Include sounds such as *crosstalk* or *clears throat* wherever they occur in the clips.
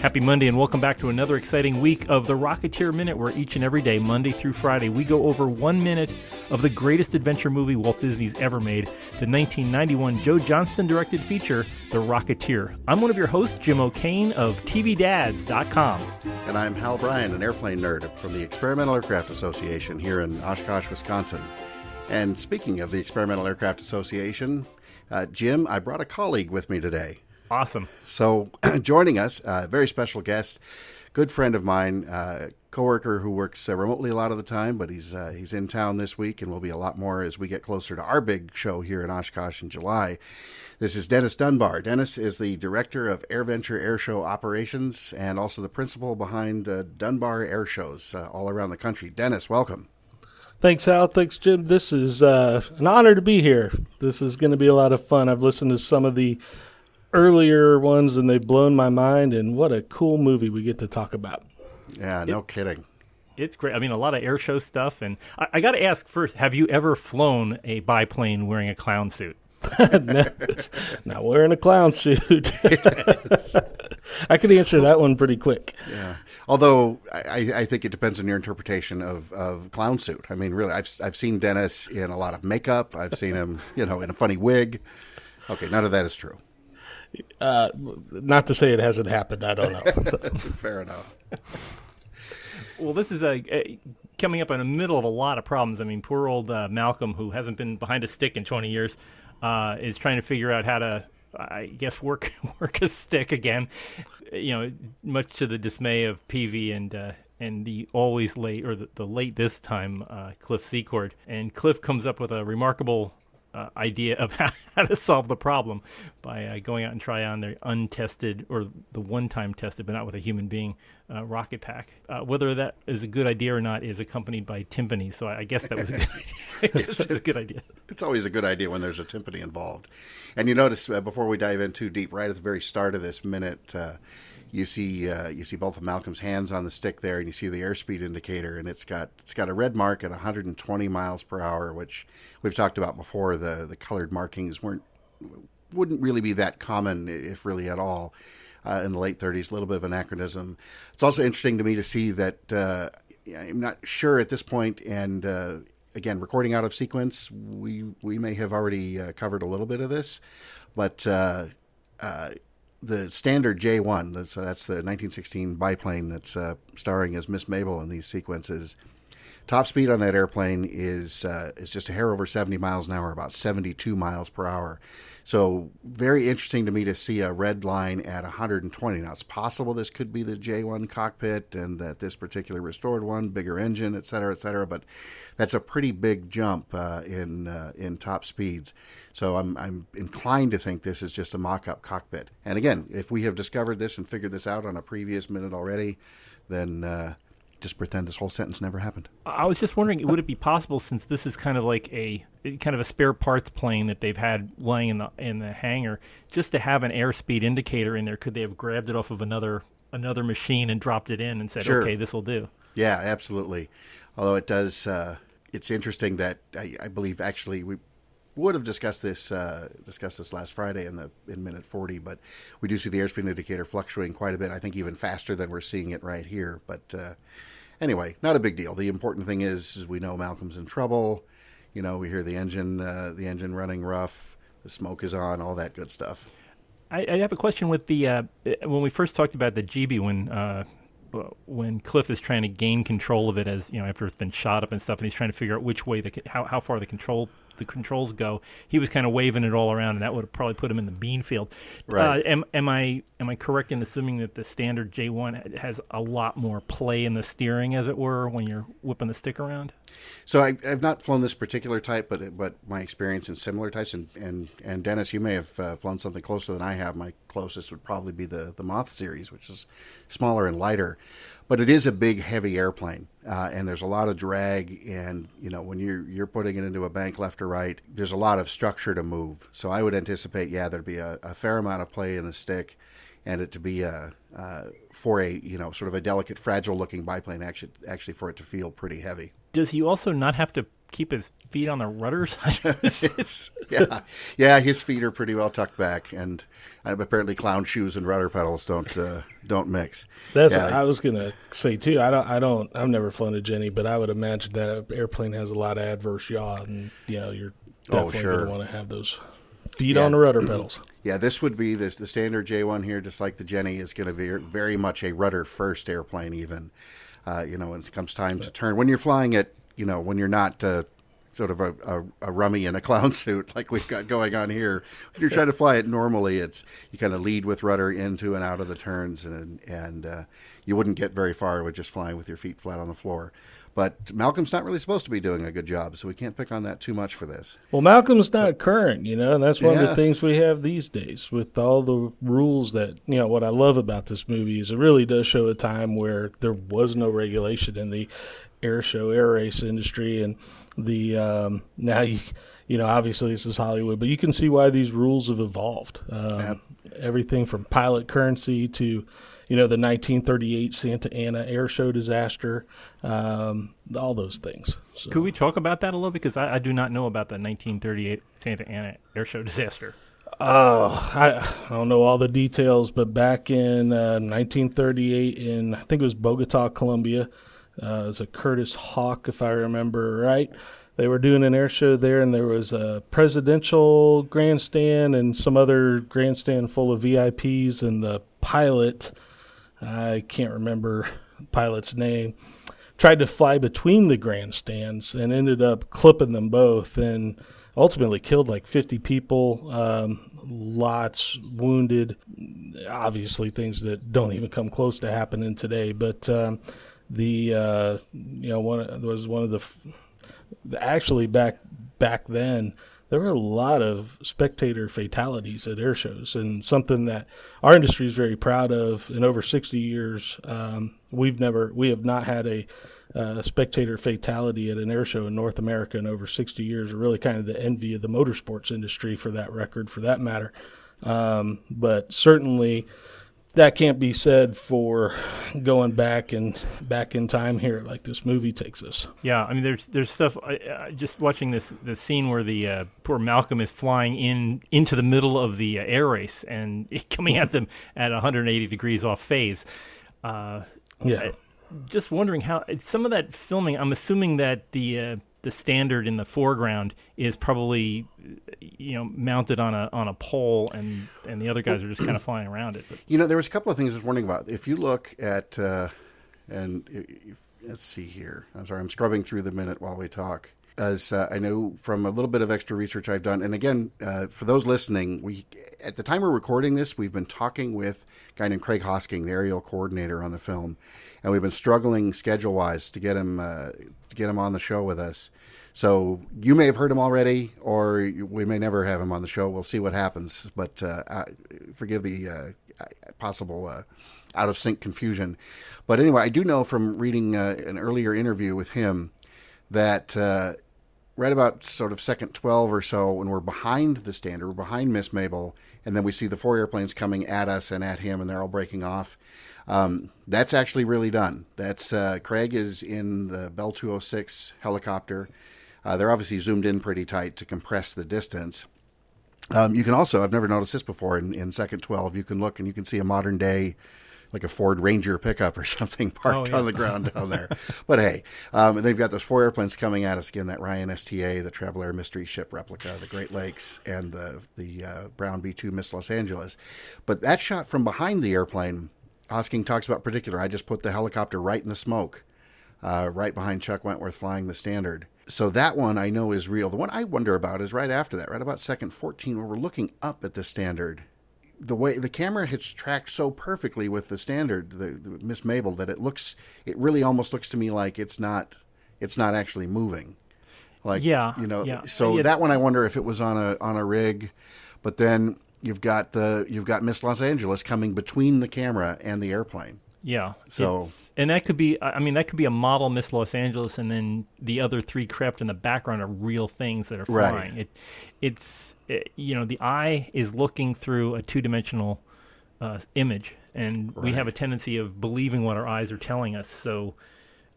Happy Monday, and welcome back to another exciting week of the Rocketeer Minute, where each and every day, Monday through Friday, we go over one minute of the greatest adventure movie Walt Disney's ever made, the 1991 Joe Johnston directed feature, The Rocketeer. I'm one of your hosts, Jim O'Kane of TVDads.com. And I'm Hal Bryan, an airplane nerd from the Experimental Aircraft Association here in Oshkosh, Wisconsin. And speaking of the Experimental Aircraft Association, uh, Jim, I brought a colleague with me today. Awesome. So, *clears throat* joining us, a uh, very special guest, good friend of mine, uh, coworker who works uh, remotely a lot of the time, but he's uh, he's in town this week and will be a lot more as we get closer to our big show here in Oshkosh in July. This is Dennis Dunbar. Dennis is the director of AirVenture Airshow operations and also the principal behind uh, Dunbar Air Shows uh, all around the country. Dennis, welcome. Thanks, Al. Thanks, Jim. This is uh, an honor to be here. This is going to be a lot of fun. I've listened to some of the earlier ones and they've blown my mind. And what a cool movie we get to talk about. Yeah, no it, kidding. It's great. I mean, a lot of air show stuff. And I, I got to ask first have you ever flown a biplane wearing a clown suit? *laughs* *laughs* not wearing a clown suit. *laughs* I could answer that one pretty quick. Yeah. Although I, I, think it depends on your interpretation of, of clown suit. I mean, really, I've I've seen Dennis in a lot of makeup. I've seen him, you know, in a funny wig. Okay, none of that is true. Uh, not to say it hasn't happened. I don't know. *laughs* Fair enough. Well, this is a, a, coming up in the middle of a lot of problems. I mean, poor old uh, Malcolm, who hasn't been behind a stick in 20 years, uh, is trying to figure out how to, I guess, work *laughs* work a stick again. You know, much to the dismay of Peevy and uh, and the always late or the, the late this time uh, Cliff Secord. And Cliff comes up with a remarkable uh, idea of how, *laughs* how, to solve the problem by uh, going out and try on their untested or the one-time tested, but not with a human being, uh, rocket pack. Uh, whether that is a good idea or not is accompanied by timpani. So I, I guess that was a good *laughs* idea. I guess that was a good idea. It's always a good idea when there's a timpani involved. And you notice uh, before we dive in too deep, right at the very start of this minute uh, you see uh, you see both of Malcolm's hands on the stick there, and you see the airspeed indicator, and it's got it's got a red mark at 120 miles per hour, which we've talked about before. The the colored markings weren't wouldn't really be that common, if really at all, uh, in the late 30s. A little bit of anachronism. It's also interesting to me to see that uh, I'm not sure at this point, and uh, again, recording out of sequence, we we may have already uh, covered a little bit of this, but uh, the standard J1, so that's the 1916 biplane that's uh, starring as Miss Mabel in these sequences. Top speed on that airplane is uh, is just a hair over 70 miles an hour, about 72 miles per hour. So very interesting to me to see a red line at 120. Now it's possible this could be the J1 cockpit and that this particular restored one, bigger engine, et cetera, et cetera. But that's a pretty big jump uh, in uh, in top speeds. So I'm I'm inclined to think this is just a mock-up cockpit. And again, if we have discovered this and figured this out on a previous minute already, then uh, just pretend this whole sentence never happened. I was just wondering, would it be possible since this is kind of like a kind of a spare parts plane that they've had lying in the in the hangar, just to have an airspeed indicator in there? Could they have grabbed it off of another another machine and dropped it in and said, sure. "Okay, this will do"? Yeah, absolutely. Although it does, uh, it's interesting that I, I, believe actually we would have discussed this uh, discussed this last Friday in the in minute forty, but we do see the airspeed indicator fluctuating quite a bit. I think even faster than we're seeing it right here. But uh, anyway, not a big deal. The important thing is, is we know Malcolm's in trouble. You know, we hear the engine uh, the engine running rough. The smoke is on. All that good stuff. I, I have a question with the uh, when we first talked about the Gee Bee when uh, when Cliff is trying to gain control of it as you know after it's been shot up and stuff, and he's trying to figure out which way the how how far the control the controls go. He was kind of waving it all around, and that would have probably put him in the bean field. Right. Uh, am, am I am I correct in assuming that the standard J1 has a lot more play in the steering, as it were, when you're whipping the stick around? So I, have not flown this particular type, but but my experience in similar types, and and, and Dennis, you may have uh, flown something closer than I have. My closest would probably be the the Moth series, which is smaller and lighter but it is a big, heavy airplane, uh, and there's a lot of drag. And you know, when you're you're putting it into a bank left or right, there's a lot of structure to move. So I would anticipate, yeah, there'd be a, a fair amount of play in the stick, and it to be a uh, for a you know sort of a delicate, fragile-looking biplane. Actually, actually for it to feel pretty heavy. Does he also not have to keep his feet on the rudders? *laughs* *laughs* yeah, yeah, his feet are pretty well tucked back, and apparently clown shoes and rudder pedals don't uh, don't mix. That's Yeah. what I was gonna say too. I don't. I don't. I've never flown a Jenny, but I would imagine that airplane has a lot of adverse yaw, and you know you're Oh, definitely sure. gonna want to have those feet Yeah. on the rudder pedals. *clears throat* Yeah, this would be this the standard J1 here, just like the Jenny, is going to be very much a rudder first airplane. Even, uh, you know, when it comes time to turn, when you're flying it, you know, when you're not uh, sort of a, a, a rummy in a *laughs* clown suit like we've got going on here, when you're trying to fly it normally, it's you kind of lead with rudder into and out of the turns, and and uh, you wouldn't get very far with just flying with your feet flat on the floor. But Malcolm's not really supposed to be doing a good job, so we can't pick on that too much for this. Well, Malcolm's not current, you know, and that's one of the things we have these days with all the rules that, you know, what I love about this movie is it really does show a time where there was no regulation in the air show, air race industry. And the, um, now you, you know, obviously this is Hollywood, but you can see why these rules have evolved. Um, Everything from pilot currency to, you know, the 1938 Santa Ana air show disaster, um, all those things. So. Could we talk about that a little? Because I, I do not know about the 1938 Santa Ana air show *laughs* disaster. Oh, I, I don't know all the details, but back in uh, 1938, in I think it was Bogota, Colombia, uh, it was a Curtiss Hawk, if I remember right. They were doing an air show there, and there was a presidential grandstand and some other grandstand full of VIPs, and the pilot, I can't remember pilot's name, tried to fly between the grandstands and ended up clipping them both and ultimately killed like 50 people um, lots wounded obviously things that don't even come close to happening today but um, the uh, you know one was one of the actually back back then there were a lot of spectator fatalities at air shows and something that our industry is very proud of in over 60 years um, we've never we have not had a uh, spectator fatality at an air show in North America in over 60 years. We're really kind of the envy of the motorsports industry for that record, for that matter. Um, but certainly, that can't be said for going back and back in time here, like this movie takes us. Yeah, I mean, there's there's stuff. I, I just watching this the scene where the uh, poor Malcolm is flying in into the middle of the uh, air race and *laughs* coming at them at 180 degrees off phase. Uh, Yeah. just wondering how some of that filming. I'm assuming that the uh, the standard in the foreground is probably you know mounted on a on a pole, and and the other guys are just kind of flying around it. But You know, there was a couple of things I was wondering about. If you look at, uh, and if, let's see here. I'm sorry, I'm scrubbing through the minute while we talk. As uh, I know from a little bit of extra research I've done, and again, uh, for those listening, we at the time we're recording this, we've been talking with a guy named Craig Hosking, the aerial coordinator on the film, and we've been struggling schedule wise to get him uh, to get him on the show with us. So you may have heard him already, or we may never have him on the show. We'll see what happens. But uh, I, forgive the uh, possible uh, out of sync confusion. But anyway, I do know from reading an earlier interview with him that right about sort of second 12 or so, when we're behind the standard, we're behind Miss Mabel, and then we see the four airplanes coming at us and at him, and they're all breaking off. Um, that's actually really done. That's uh, Craig is in the Bell 206 helicopter. Uh, they're obviously zoomed in pretty tight to compress the distance. Um, you can also, I've never noticed this before, in, in second 12, you can look and you can see a modern day, like a Ford Ranger pickup or *laughs* something parked Oh, yeah. on the ground down there. *laughs* but hey, um, and they've got those four airplanes coming at us again that Ryan STA, the Travel Air Mystery Ship replica, the Great Lakes, and the, the uh, Brown B 2 Miss Los Angeles. But that shot from behind the airplane, Hosking talks about particular. I just put the helicopter right in the smoke uh, right behind Chuck Wentworth flying the standard. So that one I know is real. The one I wonder about is right after that, right about second 14, where we're looking up at the standard. The way the camera hits tracked so perfectly with the standard, the, the Miss Mabel, that it looks, it really almost looks to me like it's not, it's not actually moving. Like, Yeah, you know, yeah. so Yeah. that one I wonder if it was on a on a rig, but then you've got the you've got Miss Los Angeles coming between the camera and the airplane. Yeah. So- and that could be, I mean, that could be a model Miss Los Angeles, and then the other three craft in the background are real things that are Right. flying. It, it's, it, you know, the eye is looking through a two dimensional uh, image, and we have a tendency of believing what our eyes are telling us. So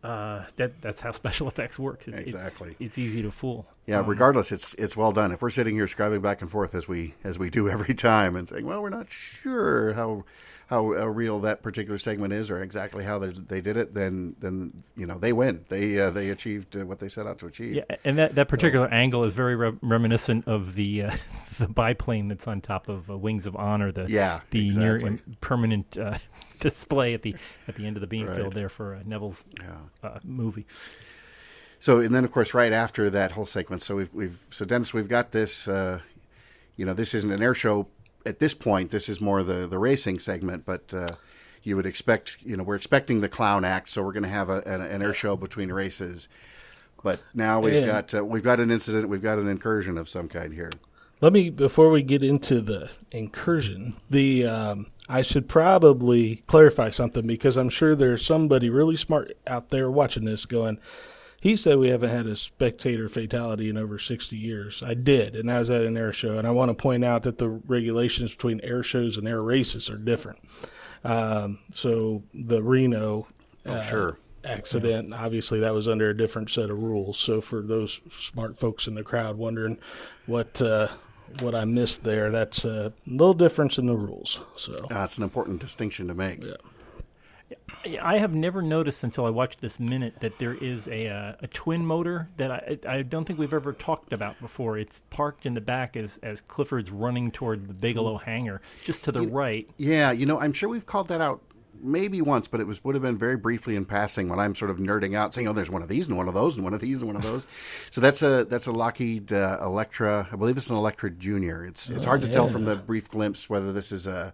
uh, that that's how *laughs* special effects work. It's, it's- Exactly. It's, easy to fool. Yeah, Um, regardless, it's it's well done. If we're sitting here scribing back and forth as we as we do *laughs* every time and saying, well, we're not sure how how uh, real that particular segment is or exactly how they, they did it, then then you know they win. They uh, they achieved uh, what they set out to achieve. Yeah, and that, that particular angle is very re- reminiscent of the uh, *laughs* the biplane that's on top of uh, Wings of Honor. The Yeah, the near exactly. im- permanent uh, display at the at the end of the beam Right. field there for uh, Neville's Yeah. uh, movie. So and then of course right after that whole sequence, so we've we've so Dennis, we've got this. Uh, you know, this isn't an air show at this point. This is more the the racing segment, but. Uh, you would expect, you know, we're expecting the clown act, so we're going to have a, an, an air show between races. But now we've Yeah. got uh, we've got an incident, we've got an incursion of some kind here. Let me before we get into the incursion, the um, I should probably clarify something because I'm sure there's somebody really smart out there watching this going. He said we haven't had a spectator fatality in over 60 years. I did, and I was at an air show. And I want to point out that the regulations between air shows and air races are different. Um, so the Reno Oh, sure. accident. Obviously, that was under a different set of rules. So for those smart folks in the crowd wondering what uh, what I missed there, that's a little difference in the rules. So Uh, it's an important distinction to make. Yeah. Yeah, I have never noticed until I watched this minute that there is a uh, a twin motor that I I don't think we've ever talked about before. It's parked in the back as as Clifford's running toward the Bigelow hangar, just to the right. Yeah, you know, I'm sure we've called that out maybe once, but it was would have been very briefly in passing when I'm sort of nerding out, saying, "Oh, there's one of these and one of those and one of these and one of those." so that's a that's a Lockheed uh, Electra. I believe it's an Electra Junior. It's it's hard to tell from the brief glimpse whether this is a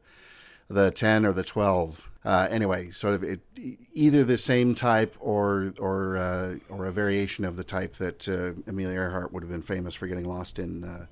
the 10 or the 12. Uh, anyway, sort of it, either the same type or or uh, or a variation of the type that uh, Amelia Earhart would have been famous for getting lost in uh,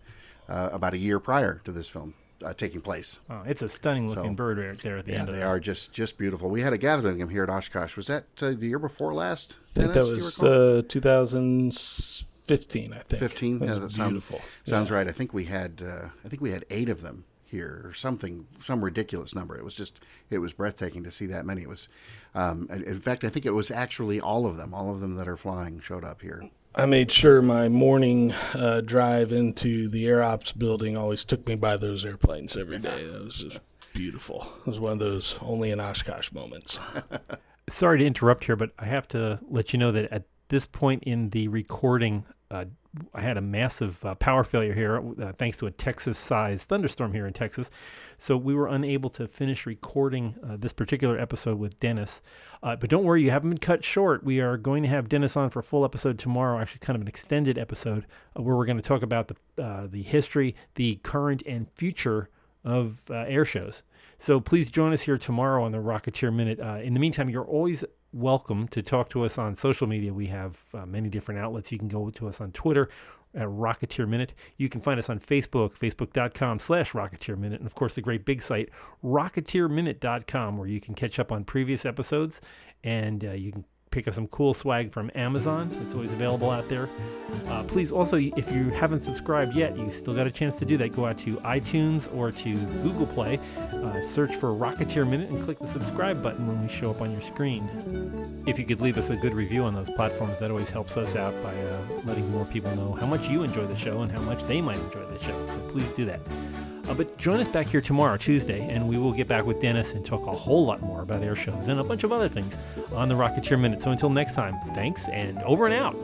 uh, about a year prior to this film uh, taking place. Oh, it's a stunning looking So- bird right there at the Yeah, end of they that. are just just beautiful. We had a gathering of them here at Oshkosh. Was that uh, the year before last? I think Dennis, that was uh, 2015. I think 15 That yeah, that sound- beautiful. sounds right i think we had uh, i think we had eight of them here or something some ridiculous number it was just it was breathtaking to see that many it was um, in in fact i think it was actually all of them all of them that are flying showed up here I made sure my morning uh, drive into the Air Ops building always took me by those airplanes every day. That was just beautiful. It was one of those only in Oshkosh moments. Sorry to interrupt here, but I have to let you know that at this point in the recording, uh, I had a massive uh, power failure here, uh, thanks to a Texas-sized thunderstorm here in Texas. So we were unable to finish recording uh, this particular episode with Dennis. Uh, but don't worry, you haven't been cut short. We are going to have Dennis on for a full episode tomorrow, actually kind of an extended episode, uh, where we're going to talk about the the history, the current, and future of air shows. So please join us here tomorrow on the Rocketeer Minute. In the meantime, you're always welcome to talk to us on social media. We have uh, many different outlets. You can go to us on Twitter at Rocketeer Minute. You can find us on Facebook, facebook.com slash Rocketeer Minute. And of course, the great big site, rocketeerminute.com, where you can catch up on previous episodes and uh, you can pick up some cool swag from Amazon. It's always available out there. Uh, please also, if you haven't subscribed yet, you still got a chance to do that. Go out to iTunes or to Google Play, uh, search for Rocketeer Minute, and click the subscribe button when we show up on your screen. If you could leave us a good review on those platforms, that always helps us out by uh, letting more people know how much you enjoy the show and how much they might enjoy the show. So please do that. Uh, but join us back here tomorrow, Tuesday, and we will get back with Dennis and talk a whole lot more about air shows and a bunch of other things on the Rocketeer Minute. So until next time, thanks and over and out.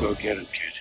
Go get him, kid.